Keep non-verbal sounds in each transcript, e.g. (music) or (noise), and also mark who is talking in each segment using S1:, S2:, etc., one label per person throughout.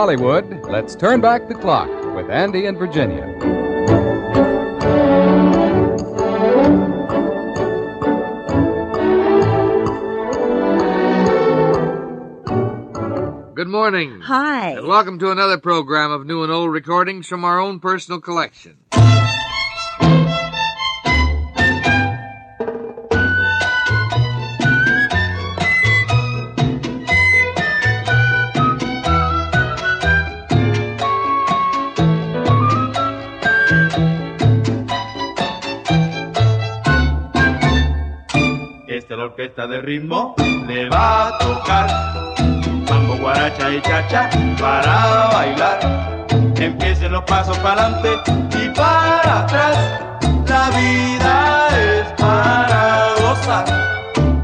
S1: Now from Hollywood, let's turn back the clock with Andy and Virginia.
S2: Good morning.
S3: Hi.
S2: And welcome to another program of new and old recordings from our own personal collection.
S4: La orquesta de ritmo le va a tocar mambo, guaracha y chacha para bailar. Empiecen los pasos para adelante y para atrás. La vida es para gozar.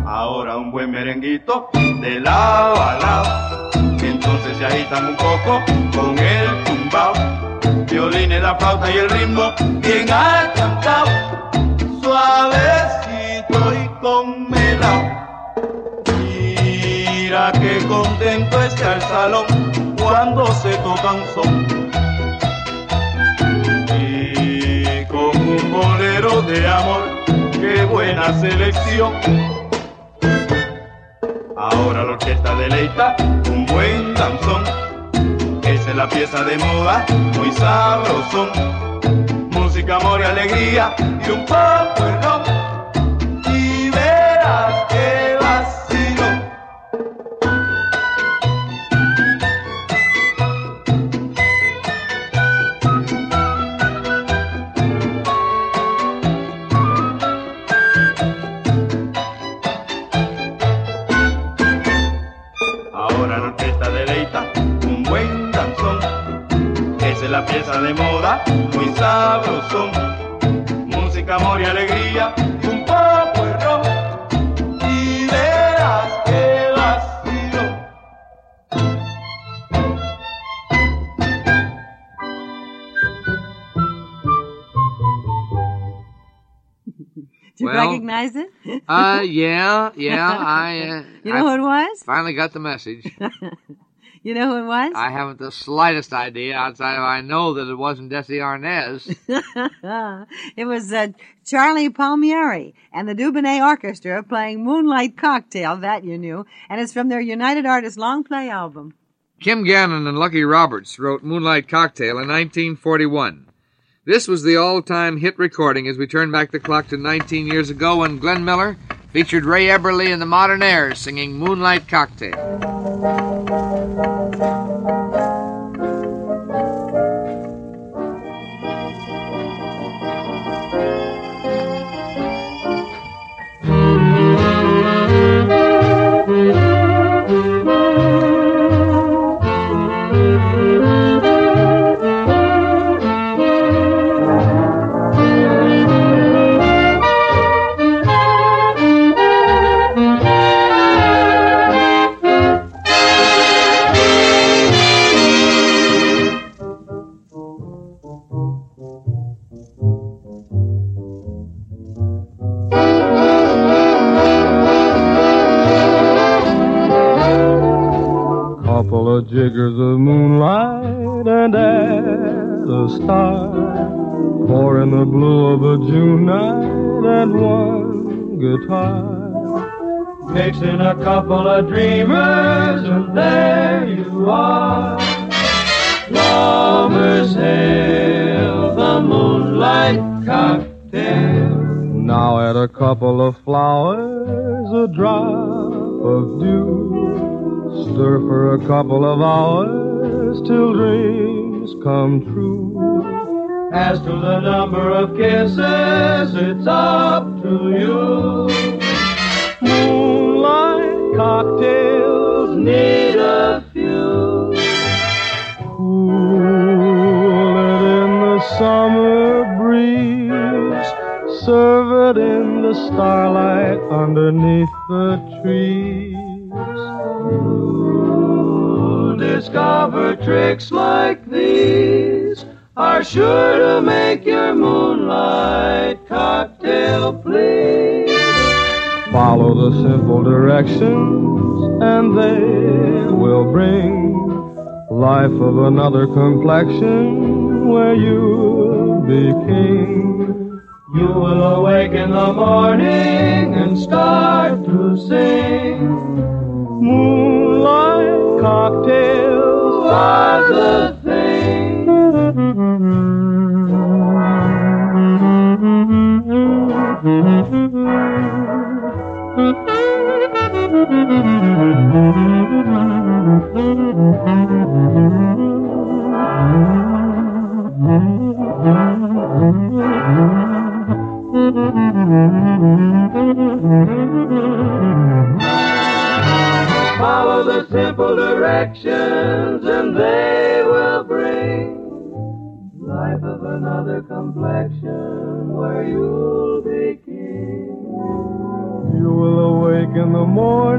S4: Ahora un buen merenguito de lado a lado. Entonces se agitan un poco con el tumbao. Violines, la flauta y el ritmo bien cantado. Suavecito Mira que contento está el salón cuando se toca un son. Y con un bolero de amor, qué buena selección. Ahora la orquesta deleita un buen danzón. Esa es la pieza de moda, muy sabrosón. Música, amor y alegría y un poco de ron. Esa es la pieza de moda, muy sabrosón. Música, amor y alegría, y un poco de ron. Y verás que vacilo.
S3: Did (laughs) you
S2: Well-
S3: recognize it?
S2: Uh, yeah, yeah, (laughs) I, uh,
S3: You know
S2: I
S3: who it was?
S2: finally got the message. (laughs)
S3: You know who it was?
S2: I haven't the slightest idea outside of I know that it wasn't Desi Arnaz. (laughs)
S3: it was uh, Charlie Palmieri and the Duboney Orchestra playing Moonlight Cocktail, that you knew, and it's from their United Artists long play album.
S2: Kim Gannon and Luckey Roberts wrote Moonlight Cocktail in 1941. This was the all-time hit recording as we turn back the clock to 19 years ago when Glenn Miller featured Ray Eberle and the Modernaires singing Moonlight Cocktail.
S5: Of jiggers of moonlight and add a star. Pour in the blue of a June night and one guitar.
S4: Mix in a couple of dreamers, and there you are. Lovers hail the moonlight cocktail.
S5: Now add a couple of flowers, a drop of dew. Stir for a couple of hours till dreams come true.
S4: As to the number of kisses, it's up to you.
S5: Moonlight cocktails
S4: moonlight cocktail please.
S5: Follow the simple directions, and they will bring
S6: life of another complexion where you'll be king. You will awake in the morning and start to sing. Moonlight cocktails are the simple directions and they will bring life of another complexion where you'll be king. You will awake in the morning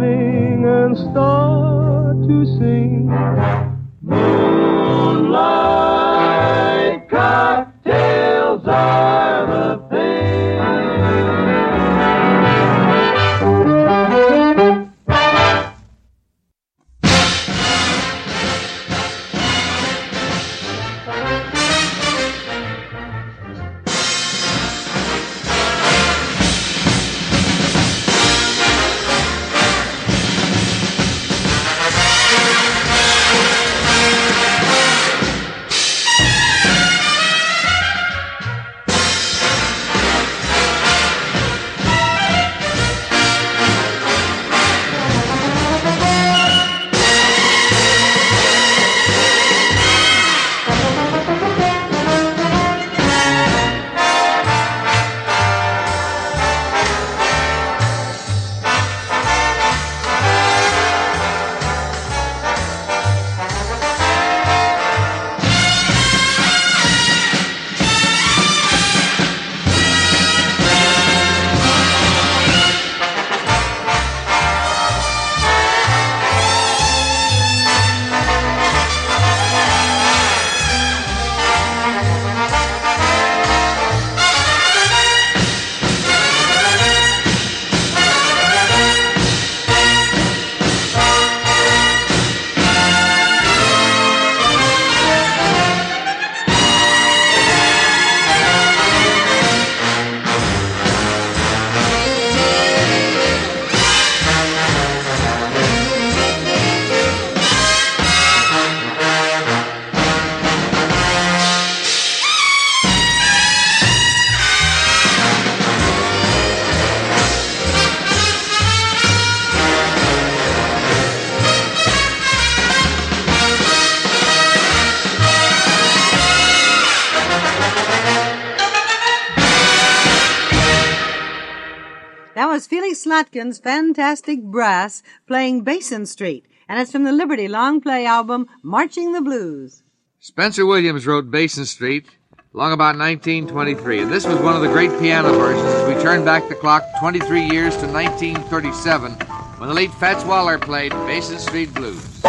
S3: Slatkin's fantastic brass playing Basin Street, and it's from the Liberty long play album Marching the Blues.
S2: Spencer Williams wrote Basin Street long about 1923, and this was one of the great piano versions as we turn back the clock 23 years to 1937 when the late Fats Waller played Basin Street Blues.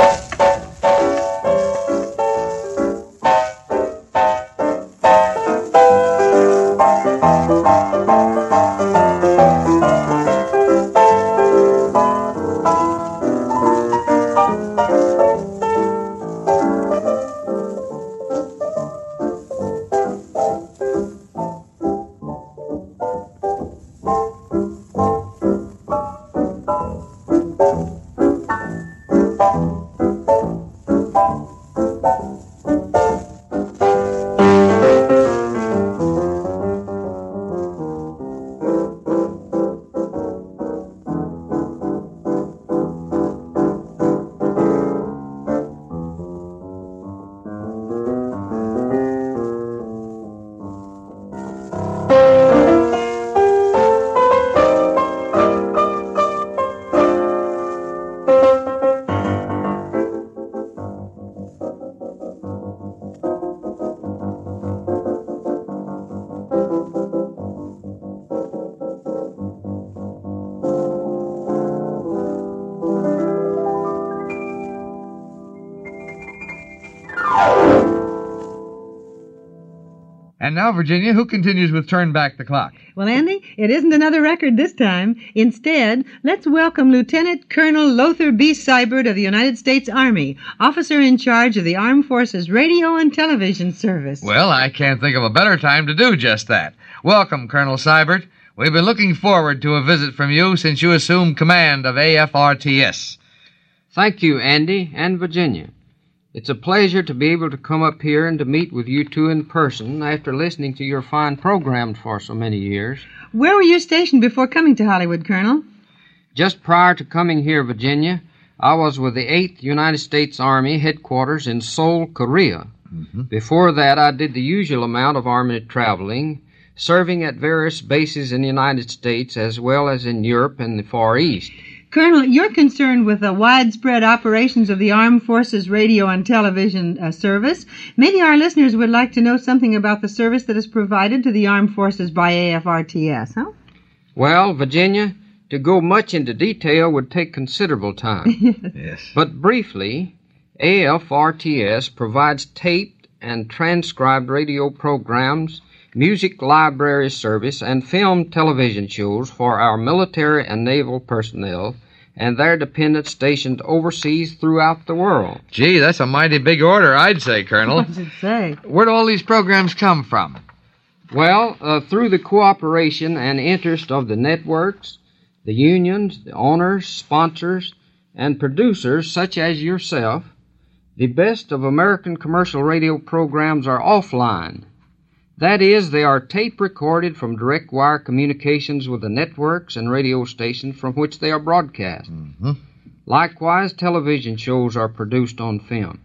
S2: And now, Virginia, who continues with Turn Back the Clock?
S3: Well, Andy, it isn't another record this time. Instead, let's welcome Lieutenant Colonel Lothar B. Seibert of the United States Army, officer in charge of the Armed Forces Radio and Television Service.
S2: Well, I can't think of a better time to do just that. Welcome, Colonel Seibert. We've been looking forward to a visit from you since you assumed command of AFRTS.
S7: Thank you, Andy and Virginia. It's a pleasure to be able to come up here and to meet with you two in person after listening to your fine programs for so many years.
S3: Where were you stationed before coming to Hollywood, Colonel?
S7: Just prior to coming here, Virginia, I was with the 8th United States Army headquarters in Seoul, Korea. Mm-hmm. Before that, I did the usual amount of Army traveling, serving at various bases in the United States as well as in Europe and the Far East.
S3: Colonel, you're concerned with the widespread operations of the Armed Forces Radio and Television uh, Service. Maybe our listeners would like to know something about the service that is provided to the Armed Forces by AFRTS, huh?
S7: Well, Virginia, to go much into detail would take considerable time. (laughs)
S2: Yes.
S7: But briefly, AFRTS provides taped and transcribed radio programs, music library service, and film television shows for our military and naval personnel and their dependents stationed overseas throughout the world.
S2: Gee, that's a mighty big order, I'd say, Colonel.
S3: What does it say?
S2: Where'd all these programs come from?
S7: Well, uh, through the cooperation and interest of the networks, the unions, the owners, sponsors, and producers such as yourself, the best of American commercial radio programs are offline. That is, they are tape recorded from direct wire communications with the networks and radio stations from which they are broadcast. Mm-hmm. Likewise, television shows are produced on film.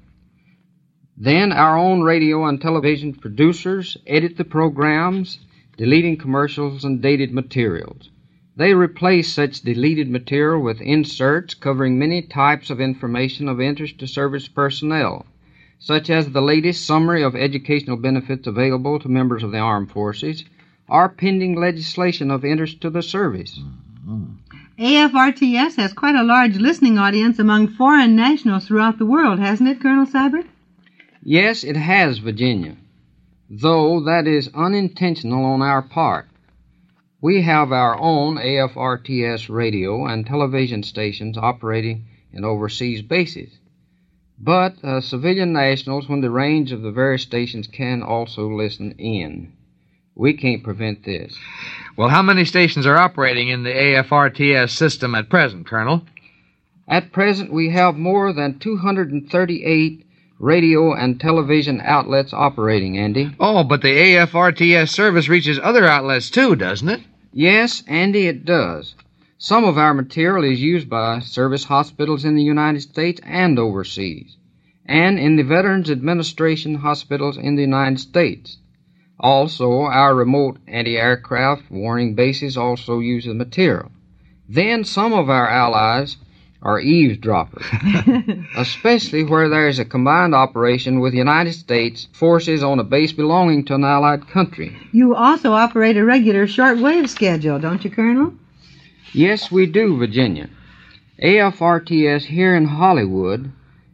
S7: Then our own radio and television producers edit the programs, deleting commercials and dated materials. They replace such deleted material with inserts covering many types of information of interest to service personnel, such as the latest summary of educational benefits available to members of the armed forces, or pending legislation of interest to the service. Mm-hmm.
S3: AFRTS has quite a large listening audience among foreign nationals throughout the world, hasn't it, Colonel Seibert?
S7: Yes, it has, Virginia, though that is unintentional on our part. We have our own AFRTS radio and television stations operating in overseas bases. But uh, civilian nationals, when the range of the various stations can also listen in. We can't prevent this.
S2: Well, how many stations are operating in the AFRTS system at present, Colonel?
S7: At present, we have more than 238 radio and television outlets operating, Andy.
S2: Oh, but the AFRTS service reaches other outlets too, doesn't it?
S7: Yes, Andy, it does. Some of our material is used by service hospitals in the United States and overseas, and in the Veterans Administration hospitals in the United States. Also, our remote anti-aircraft warning bases also use the material. Then some of our allies are eavesdroppers, (laughs) especially where there is a combined operation with United States forces on a base belonging to an allied country.
S3: You also operate a regular shortwave schedule, don't you, Colonel?
S7: Yes, we do, Virginia. AFRTS here in Hollywood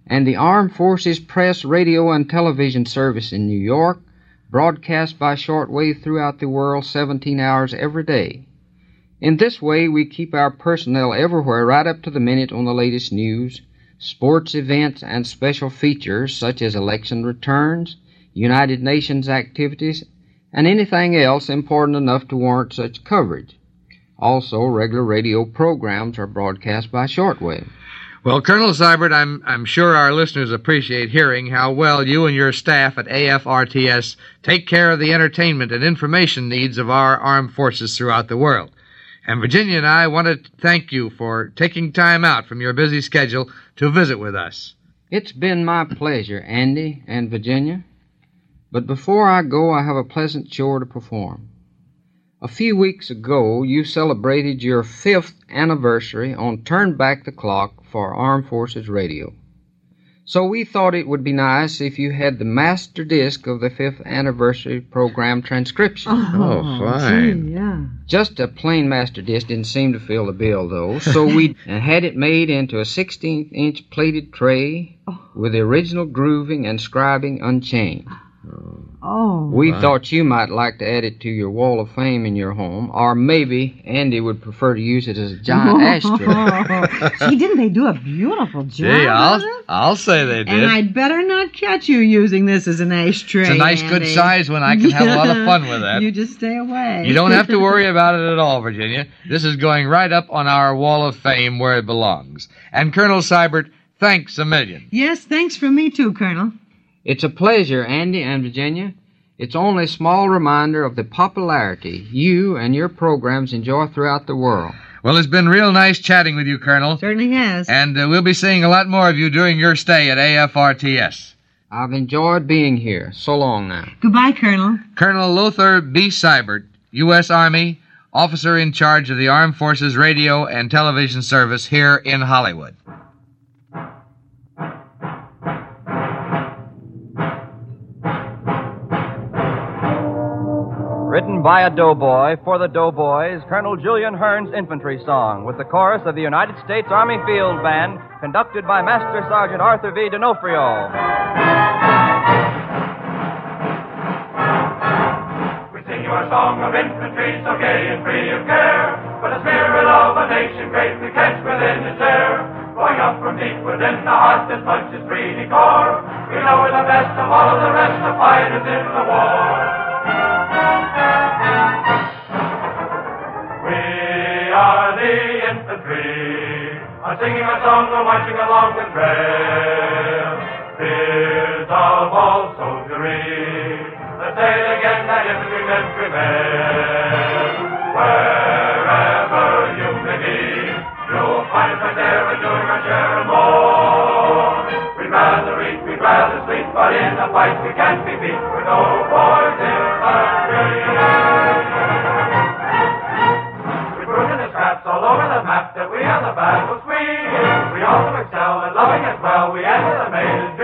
S7: and the Armed Forces Press Radio and Television Service in New York broadcast by shortwave throughout the world 17 hours every day. In this way, we keep our personnel everywhere right up to the minute on the latest news, sports events, and special features such as election returns, United Nations activities, and anything else important enough to warrant such coverage. Also, regular radio programs are broadcast by shortwave.
S2: Well, Colonel Seibert, I'm, I'm sure our listeners appreciate hearing how well you and your staff at AFRTS take care of the entertainment and information needs of our armed forces throughout the world. And Virginia and I want to thank you for taking time out from your busy schedule to visit with us.
S7: It's been my pleasure, Andy and Virginia. But before I go, I have a pleasant chore to perform. A few weeks ago, you celebrated your fifth anniversary on Turn Back the Clock for Armed Forces Radio. So we thought it would be nice if you had the master disc of the fifth anniversary program transcription.
S2: Oh, oh fine.
S3: gee, yeah.
S7: Just a plain master disc didn't seem to fill the bill, though, so we (laughs) uh, had it made into a 16 inch plated tray oh. with the original grooving and scribing unchanged.
S3: Oh.
S7: We thought you might like to add it to your wall of fame in your home, or maybe Andy would prefer to use it as a giant (laughs) ashtray. (laughs)
S3: Gee, didn't they do a beautiful job?
S2: Gee, I'll,
S3: it?
S2: I'll say they did.
S3: And I'd better not catch you using this as an ashtray.
S2: It's a nice, good size one. I can have a lot of fun with that. (laughs)
S3: You just stay away.
S2: You don't have to worry about it at all, Virginia. This is going right up on our wall of fame where it belongs. And Colonel Seibert, thanks a million.
S3: Yes, thanks from me too, Colonel.
S7: It's a pleasure, Andy and Virginia. It's only a small reminder of the popularity you and your programs enjoy throughout the world.
S2: Well, it's been real nice chatting with you, Colonel.
S3: Certainly has.
S2: And uh, we'll be seeing a lot more of you during your stay at AFRTS.
S7: I've enjoyed being here. So long now.
S3: Goodbye, Colonel.
S2: Colonel Lothar B. Seibert, U.S. Army, officer in charge of the Armed Forces Radio and Television Service here in Hollywood.
S8: Written by a doughboy for the doughboys, Colonel Julian Hearn's infantry song with the chorus of the United States Army Field Band, conducted by Master Sergeant Arthur V. D'Onofrio.
S9: We sing you a song of infantry so gay and free of care. For the spirit of a nation great we catch within its air. Going up from deep within the heart as much as breathing core. We know we're the best of all of the rest of fighters in the war. Singing a song or marching along the trail. Here's our ball soldiery. Say it again that infantrymen prevail. Wherever you may be, you'll find us there and doing our share and more. We'd rather eat, we'd rather sleep, but in a fight we can't be beat. We're no boys infantry. We that we are the battles we. We also excel at loving as well. We enter the maiden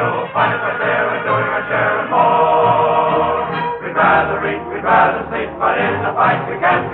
S9: you'll find there more. We'd rather eat, we'd rather sleep, but in the fight we can't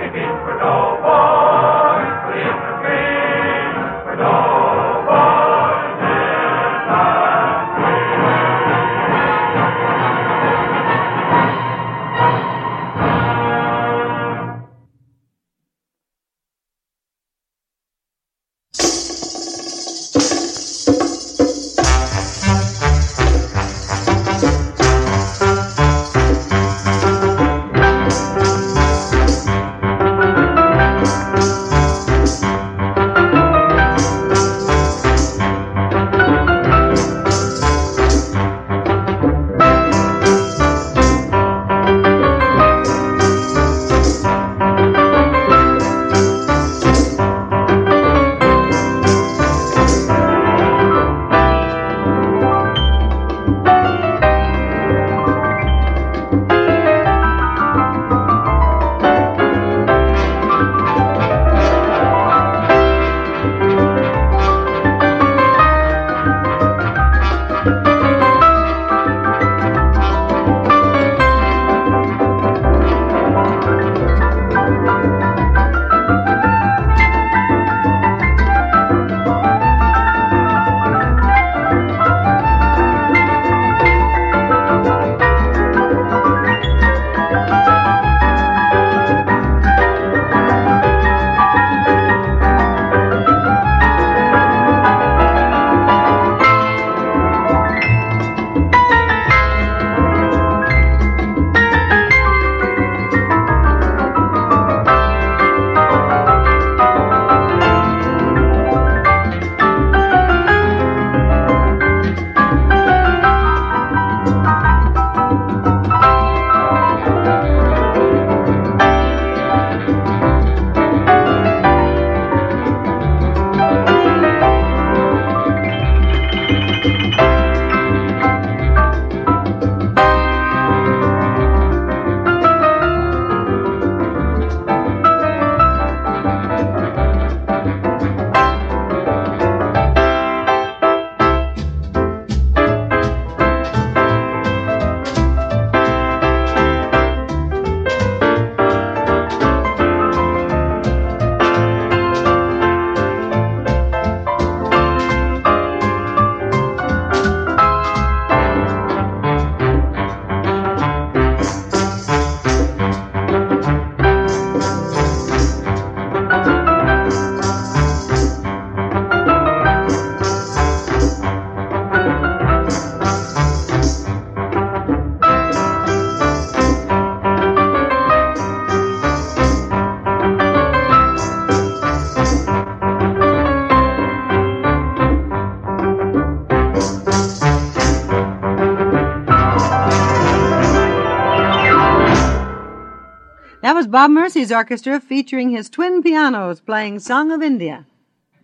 S3: Bob Mercy's orchestra featuring his twin pianos playing Song of India.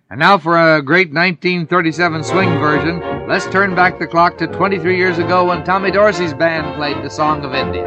S2: And now for a great 1937 swing version. Let's turn back the clock to 23 years ago when Tommy Dorsey's band played the Song of India.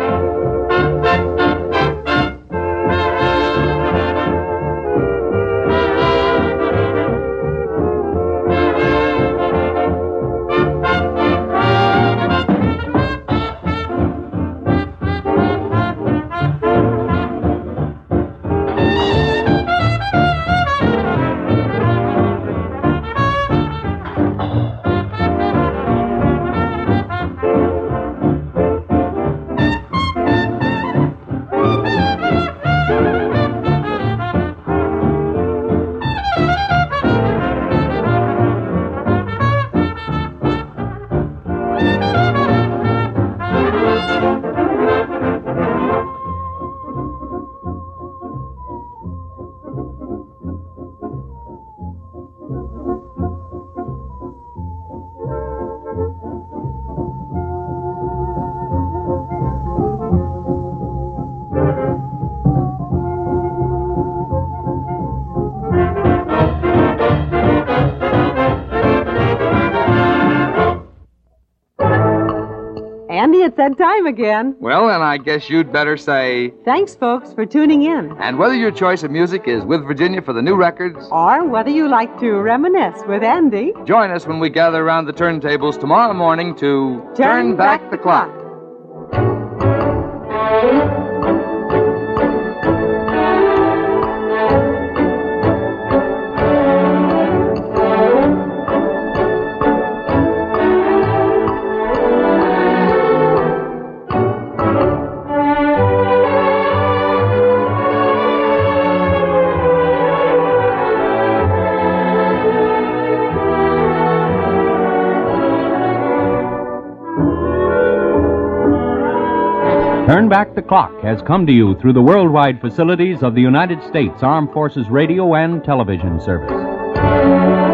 S3: Andy, it's that time again.
S2: Well, then I guess you'd better say.
S3: Thanks, folks, for tuning in.
S2: And whether your choice of music is with Virginia for the new records,
S3: Or whether you like to reminisce with Andy,
S2: join us when we gather around the turntables tomorrow morning to
S3: Turn Back the Clock.
S1: Turn Back the Clock has come to you through the worldwide facilities of the United States Armed Forces Radio and Television Service.